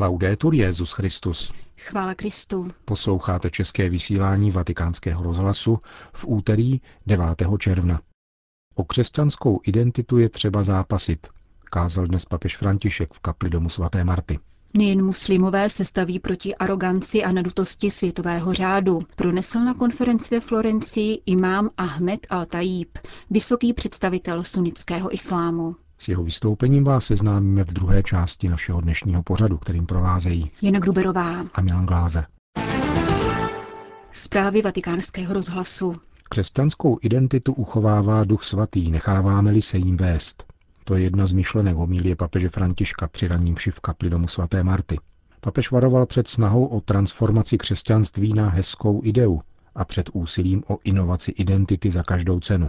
Laudetur Jezus Christus. Chvála Kristu. Posloucháte české vysílání Vatikánského rozhlasu v úterý 9. června. O křesťanskou identitu je třeba zápasit, kázal dnes papež František v kapli domu svaté Marty. Nejen muslimové se staví proti aroganci a nadutosti světového řádu, pronesl na konferenci ve Florencii imám Ahmed al-Tajib, vysoký představitel sunnického islámu. S jeho vystoupením vás seznámíme v druhé části našeho dnešního pořadu, kterým provázejí Jana Gruberová a Milan Glázer. Zprávy vatikánského rozhlasu. Křesťanskou identitu uchovává duch svatý, necháváme-li se jim vést. To je jedna z myšlenek homílie papeže Františka při raním v kapli domu svaté Marty. Papež varoval před snahou o transformaci křesťanství na hezkou ideu a před úsilím o inovaci identity za každou cenu.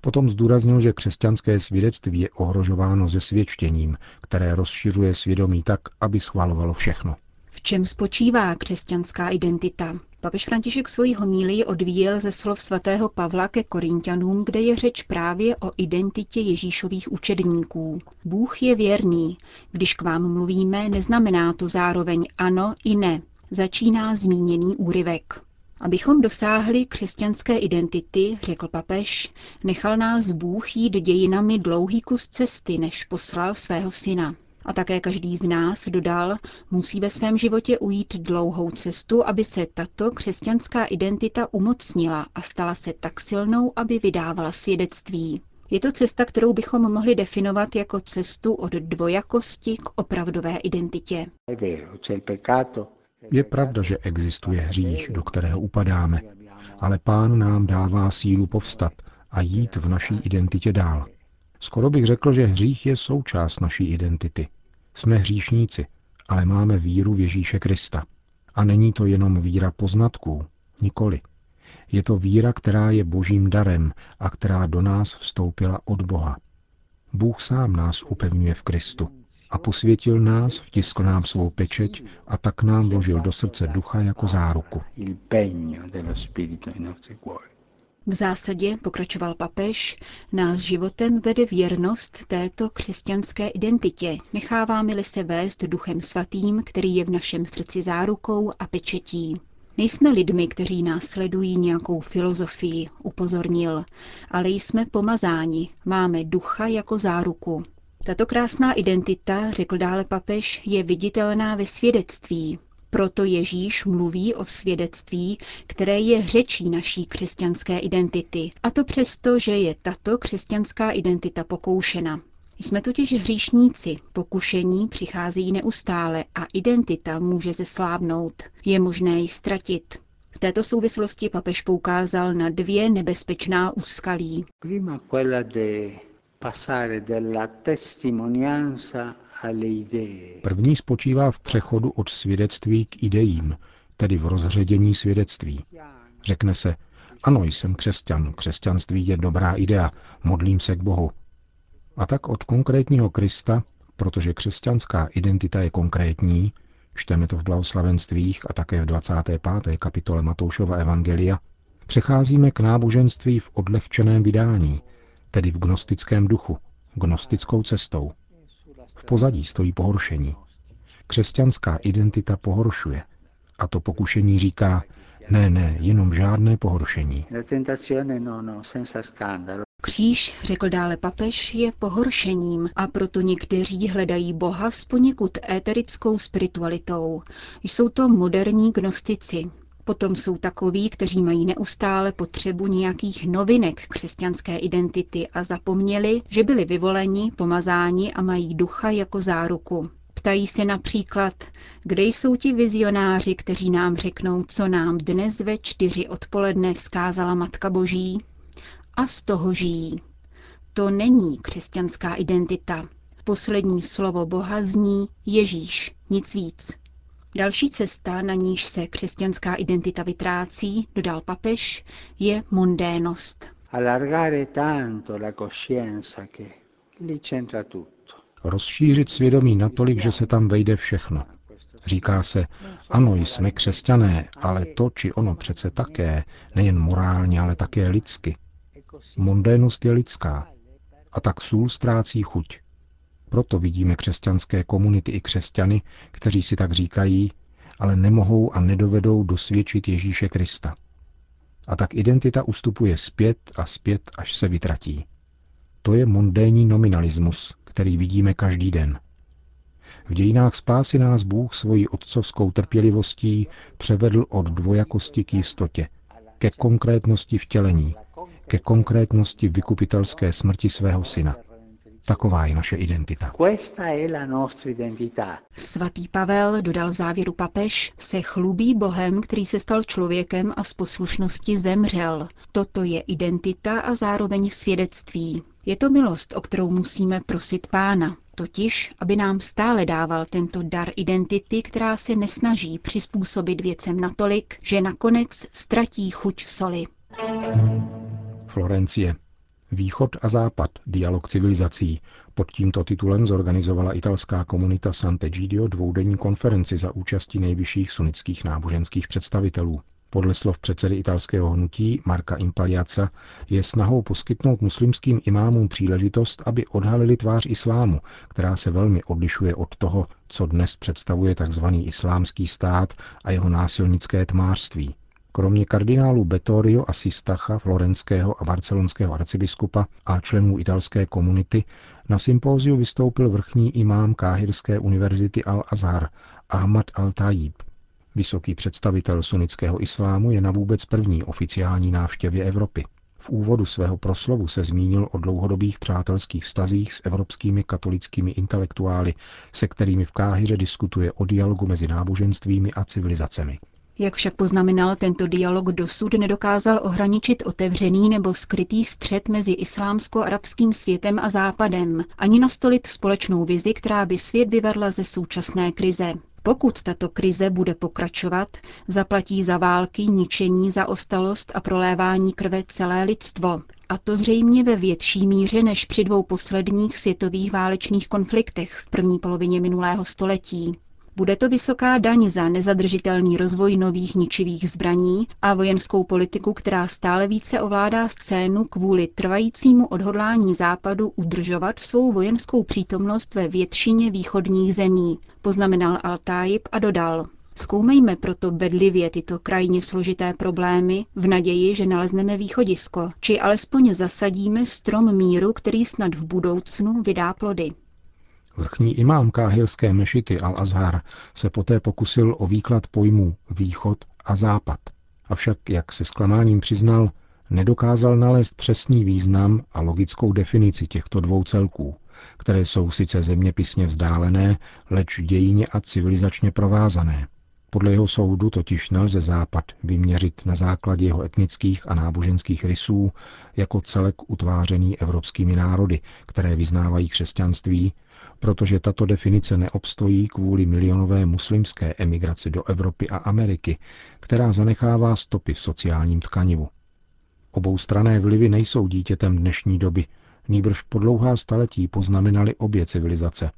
Potom zdůraznil, že křesťanské svědectví je ohrožováno zesvědčením, které rozšiřuje svědomí tak, aby schvalovalo všechno. V čem spočívá křesťanská identita? Papež František svoji homílii odvíjel ze slov svatého Pavla ke Korintianům, kde je řeč právě o identitě Ježíšových učedníků. Bůh je věrný. Když k vám mluvíme, neznamená to zároveň ano i ne. Začíná zmíněný úryvek. Abychom dosáhli křesťanské identity, řekl papež, nechal nás Bůh jít dějinami dlouhý kus cesty, než poslal svého syna. A také každý z nás, dodal, musí ve svém životě ujít dlouhou cestu, aby se tato křesťanská identita umocnila a stala se tak silnou, aby vydávala svědectví. Je to cesta, kterou bychom mohli definovat jako cestu od dvojakosti k opravdové identitě. Je pravda, že existuje hřích, do kterého upadáme, ale pán nám dává sílu povstat a jít v naší identitě dál. Skoro bych řekl, že hřích je součást naší identity. Jsme hříšníci, ale máme víru v Ježíše Krista. A není to jenom víra poznatků, nikoli. Je to víra, která je božím darem a která do nás vstoupila od Boha. Bůh sám nás upevňuje v Kristu a posvětil nás, vtiskl nám svou pečeť a tak nám vložil do srdce ducha jako záruku. V zásadě, pokračoval papež, nás životem vede věrnost této křesťanské identitě. Necháváme-li se vést duchem svatým, který je v našem srdci zárukou a pečetí. Nejsme lidmi, kteří následují nějakou filozofii, upozornil, ale jsme pomazáni, máme ducha jako záruku. Tato krásná identita, řekl dále papež, je viditelná ve svědectví. Proto Ježíš mluví o svědectví, které je řečí naší křesťanské identity. A to přesto, že je tato křesťanská identita pokoušena. Jsme totiž hříšníci, pokušení přichází neustále a identita může zeslábnout. Je možné ji ztratit. V této souvislosti papež poukázal na dvě nebezpečná úskalí. První spočívá v přechodu od svědectví k idejím, tedy v rozředění svědectví. Řekne se, ano, jsem křesťan, křesťanství je dobrá idea, modlím se k Bohu. A tak od konkrétního Krista, protože křesťanská identita je konkrétní, čteme to v blahoslavenstvích a také v 25. kapitole Matoušova Evangelia, přecházíme k náboženství v odlehčeném vydání, tedy v gnostickém duchu, gnostickou cestou. V pozadí stojí pohoršení. Křesťanská identita pohoršuje. A to pokušení říká, ne, ne, jenom žádné pohoršení. No, no, Kříž, řekl dále papež, je pohoršením a proto někteří hledají Boha s poněkud éterickou spiritualitou. Jsou to moderní gnostici, Potom jsou takoví, kteří mají neustále potřebu nějakých novinek křesťanské identity a zapomněli, že byli vyvoleni, pomazáni a mají ducha jako záruku. Ptají se například, kde jsou ti vizionáři, kteří nám řeknou, co nám dnes ve čtyři odpoledne vzkázala Matka Boží. A z toho žijí. To není křesťanská identita. Poslední slovo Boha zní Ježíš, nic víc. Další cesta, na níž se křesťanská identita vytrácí, dodal papež, je mondénost. Rozšířit svědomí natolik, že se tam vejde všechno. Říká se, ano, jsme křesťané, ale to či ono přece také, nejen morálně, ale také lidsky. Mondénost je lidská. A tak sůl ztrácí chuť. Proto vidíme křesťanské komunity i křesťany, kteří si tak říkají, ale nemohou a nedovedou dosvědčit Ježíše Krista. A tak identita ustupuje zpět a zpět, až se vytratí. To je mondénní nominalismus, který vidíme každý den. V dějinách spásy nás Bůh svojí otcovskou trpělivostí převedl od dvojakosti k jistotě, ke konkrétnosti vtělení, ke konkrétnosti vykupitelské smrti svého syna. Taková je naše identita. Svatý Pavel, dodal závěru papež, se chlubí Bohem, který se stal člověkem a z poslušnosti zemřel. Toto je identita a zároveň svědectví. Je to milost, o kterou musíme prosit Pána. Totiž, aby nám stále dával tento dar identity, která se nesnaží přizpůsobit věcem natolik, že nakonec ztratí chuť soli. Florencie. Východ a západ, dialog civilizací. Pod tímto titulem zorganizovala italská komunita Sant'Egidio dvoudenní konferenci za účastí nejvyšších sunnických náboženských představitelů. Podle slov předsedy italského hnutí Marka Impaliaca je snahou poskytnout muslimským imámům příležitost, aby odhalili tvář islámu, která se velmi odlišuje od toho, co dnes představuje tzv. islámský stát a jeho násilnické tmářství. Kromě kardinálu Bettorio a Sistacha, florenského a barcelonského arcibiskupa a členů italské komunity na sympóziu vystoupil vrchní imám Káhirské univerzity Al-Azhar Ahmad al-Tajib. Vysoký představitel sunnického islámu je na vůbec první oficiální návštěvě Evropy. V úvodu svého proslovu se zmínil o dlouhodobých přátelských vztazích s evropskými katolickými intelektuály, se kterými v Káhyře diskutuje o dialogu mezi náboženstvími a civilizacemi. Jak však poznamenal, tento dialog dosud nedokázal ohraničit otevřený nebo skrytý střed mezi islámsko-arabským světem a západem, ani nastolit společnou vizi, která by svět vyvedla ze současné krize. Pokud tato krize bude pokračovat, zaplatí za války, ničení, zaostalost a prolévání krve celé lidstvo. A to zřejmě ve větší míře než při dvou posledních světových válečných konfliktech v první polovině minulého století. Bude to vysoká daň za nezadržitelný rozvoj nových ničivých zbraní a vojenskou politiku, která stále více ovládá scénu kvůli trvajícímu odhodlání Západu udržovat svou vojenskou přítomnost ve většině východních zemí, poznamenal Altájib a dodal. Zkoumejme proto bedlivě tyto krajně složité problémy v naději, že nalezneme východisko, či alespoň zasadíme strom míru, který snad v budoucnu vydá plody. Vrchní imám káhirské mešity Al-Azhar se poté pokusil o výklad pojmů východ a západ. Avšak, jak se zklamáním přiznal, nedokázal nalézt přesný význam a logickou definici těchto dvou celků, které jsou sice zeměpisně vzdálené, leč dějině a civilizačně provázané. Podle jeho soudu totiž nelze Západ vyměřit na základě jeho etnických a náboženských rysů jako celek utvářený evropskými národy, které vyznávají křesťanství, protože tato definice neobstojí kvůli milionové muslimské emigraci do Evropy a Ameriky, která zanechává stopy v sociálním tkanivu. Oboustrané vlivy nejsou dítětem dnešní doby, nýbrž po dlouhá staletí poznamenali obě civilizace.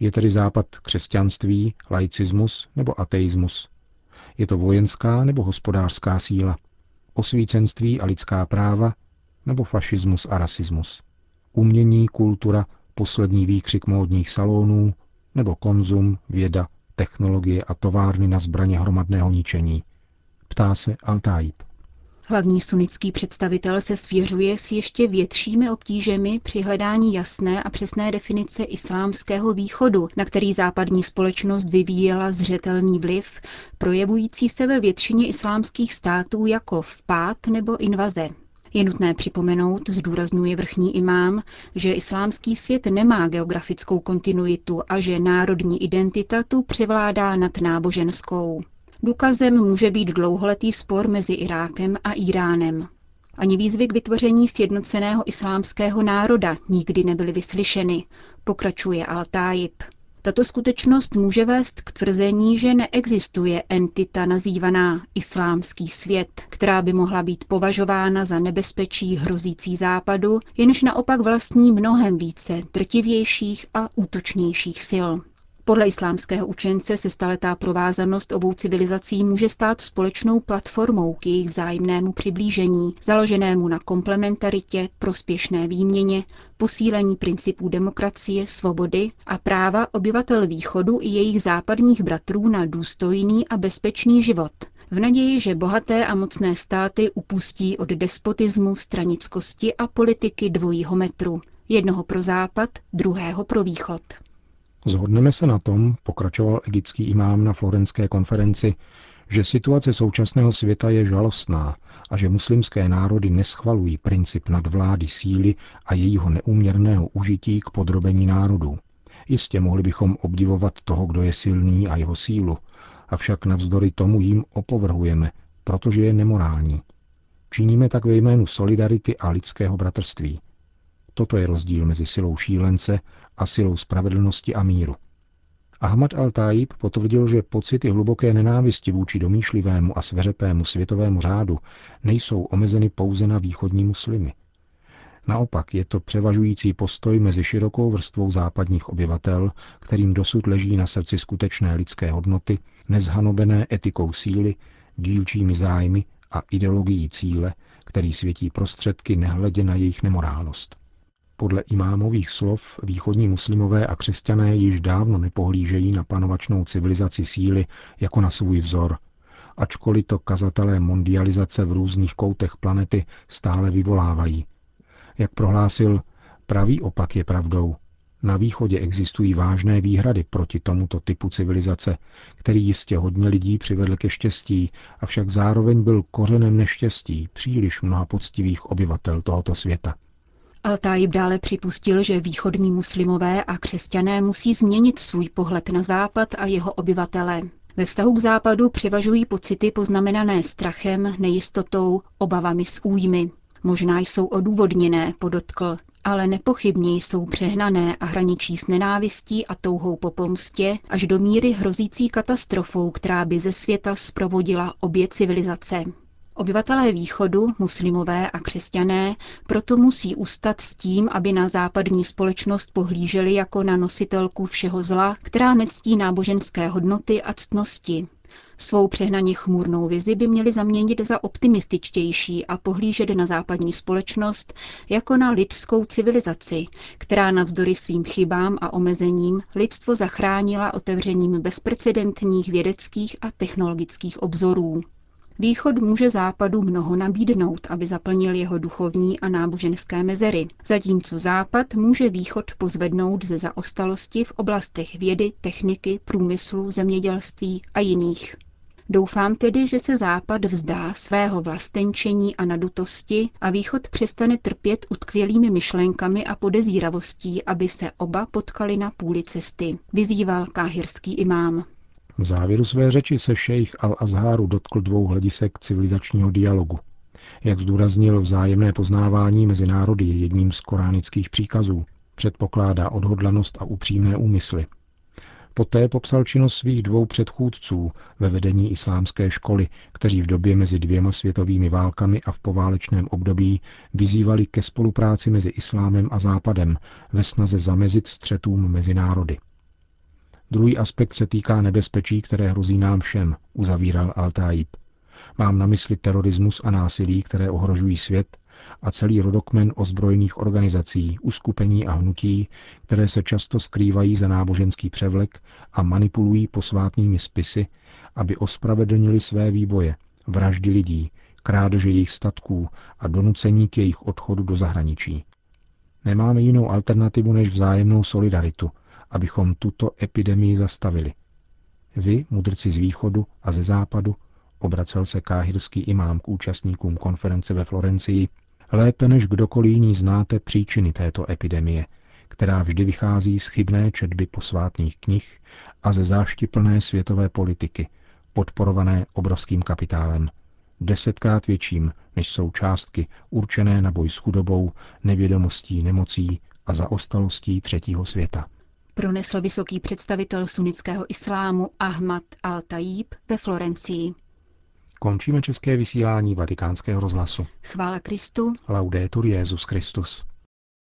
Je tedy západ křesťanství, laicismus nebo ateismus. Je to vojenská nebo hospodářská síla, osvícenství a lidská práva nebo fašismus a rasismus. Umění, kultura, poslední výkřik módních salonů nebo konzum, věda, technologie a továrny na zbraně hromadného ničení. Ptá se Altaib. Hlavní sunický představitel se svěřuje s ještě většími obtížemi při hledání jasné a přesné definice islámského východu, na který západní společnost vyvíjela zřetelný vliv, projevující se ve většině islámských států jako vpád nebo invaze. Je nutné připomenout, zdůrazňuje vrchní imám, že islámský svět nemá geografickou kontinuitu a že národní identita tu převládá nad náboženskou. Důkazem může být dlouholetý spor mezi Irákem a Iránem. Ani výzvy k vytvoření sjednoceného islámského národa nikdy nebyly vyslyšeny, pokračuje Al-Tajib. Tato skutečnost může vést k tvrzení, že neexistuje entita nazývaná islámský svět, která by mohla být považována za nebezpečí hrozící západu, jenž naopak vlastní mnohem více drtivějších a útočnějších sil. Podle islámského učence se staletá provázanost obou civilizací může stát společnou platformou k jejich vzájemnému přiblížení, založenému na komplementaritě, prospěšné výměně, posílení principů demokracie, svobody a práva obyvatel východu i jejich západních bratrů na důstojný a bezpečný život, v naději, že bohaté a mocné státy upustí od despotismu, stranickosti a politiky dvojího metru. Jednoho pro západ, druhého pro východ. Zhodneme se na tom, pokračoval egyptský imám na florenské konferenci, že situace současného světa je žalostná a že muslimské národy neschvalují princip nadvlády síly a jejího neúměrného užití k podrobení národů. Jistě mohli bychom obdivovat toho, kdo je silný a jeho sílu, avšak navzdory tomu jim opovrhujeme, protože je nemorální. Činíme tak ve jménu solidarity a lidského bratrství. Toto je rozdíl mezi silou šílence a silou spravedlnosti a míru. Ahmad al-Tajib potvrdil, že pocity hluboké nenávisti vůči domýšlivému a sveřepému světovému řádu nejsou omezeny pouze na východní muslimy. Naopak je to převažující postoj mezi širokou vrstvou západních obyvatel, kterým dosud leží na srdci skutečné lidské hodnoty, nezhanobené etikou síly, dílčími zájmy a ideologií cíle, který světí prostředky nehledě na jejich nemorálnost. Podle imámových slov východní muslimové a křesťané již dávno nepohlížejí na panovačnou civilizaci síly jako na svůj vzor, ačkoliv to kazatelé mondializace v různých koutech planety stále vyvolávají. Jak prohlásil, pravý opak je pravdou. Na východě existují vážné výhrady proti tomuto typu civilizace, který jistě hodně lidí přivedl ke štěstí, avšak zároveň byl kořenem neštěstí příliš mnoha poctivých obyvatel tohoto světa. Altájib dále připustil, že východní muslimové a křesťané musí změnit svůj pohled na západ a jeho obyvatele. Ve vztahu k západu převažují pocity poznamenané strachem, nejistotou, obavami z újmy. Možná jsou odůvodněné, podotkl, ale nepochybně jsou přehnané a hraničí s nenávistí a touhou po pomstě až do míry hrozící katastrofou, která by ze světa zprovodila obě civilizace. Obyvatelé východu, muslimové a křesťané, proto musí ustat s tím, aby na západní společnost pohlíželi jako na nositelku všeho zla, která nectí náboženské hodnoty a ctnosti. Svou přehnaně chmurnou vizi by měli zaměnit za optimističtější a pohlížet na západní společnost jako na lidskou civilizaci, která navzdory svým chybám a omezením lidstvo zachránila otevřením bezprecedentních vědeckých a technologických obzorů. Východ může západu mnoho nabídnout, aby zaplnil jeho duchovní a náboženské mezery, zatímco západ může východ pozvednout ze zaostalosti v oblastech vědy, techniky, průmyslu, zemědělství a jiných. Doufám tedy, že se Západ vzdá svého vlastenčení a nadutosti a Východ přestane trpět utkvělými myšlenkami a podezíravostí, aby se oba potkali na půli cesty, vyzýval káhirský imám. V závěru své řeči se šejch al-Azháru dotkl dvou hledisek civilizačního dialogu. Jak zdůraznil, vzájemné poznávání mezi národy je jedním z koránických příkazů. Předpokládá odhodlanost a upřímné úmysly. Poté popsal činnost svých dvou předchůdců ve vedení islámské školy, kteří v době mezi dvěma světovými válkami a v poválečném období vyzývali ke spolupráci mezi islámem a západem ve snaze zamezit střetům mezi národy. Druhý aspekt se týká nebezpečí, které hrozí nám všem, uzavíral Al-Taib. Mám na mysli terorismus a násilí, které ohrožují svět a celý rodokmen ozbrojených organizací, uskupení a hnutí, které se často skrývají za náboženský převlek a manipulují posvátnými spisy, aby ospravedlnili své výboje, vraždy lidí, krádeže jejich statků a donucení k jejich odchodu do zahraničí. Nemáme jinou alternativu než vzájemnou solidaritu, abychom tuto epidemii zastavili. Vy, mudrci z východu a ze západu, obracel se káhirský imám k účastníkům konference ve Florencii, lépe než kdokoliv jiný znáte příčiny této epidemie, která vždy vychází z chybné četby posvátných knih a ze záštiplné světové politiky, podporované obrovským kapitálem, desetkrát větším, než jsou částky určené na boj s chudobou, nevědomostí, nemocí a zaostalostí třetího světa pronesl vysoký představitel sunnického islámu Ahmad al-Tajib ve Florencii. Končíme české vysílání vatikánského rozhlasu. Chvála Kristu. Laudetur Jezus Christus.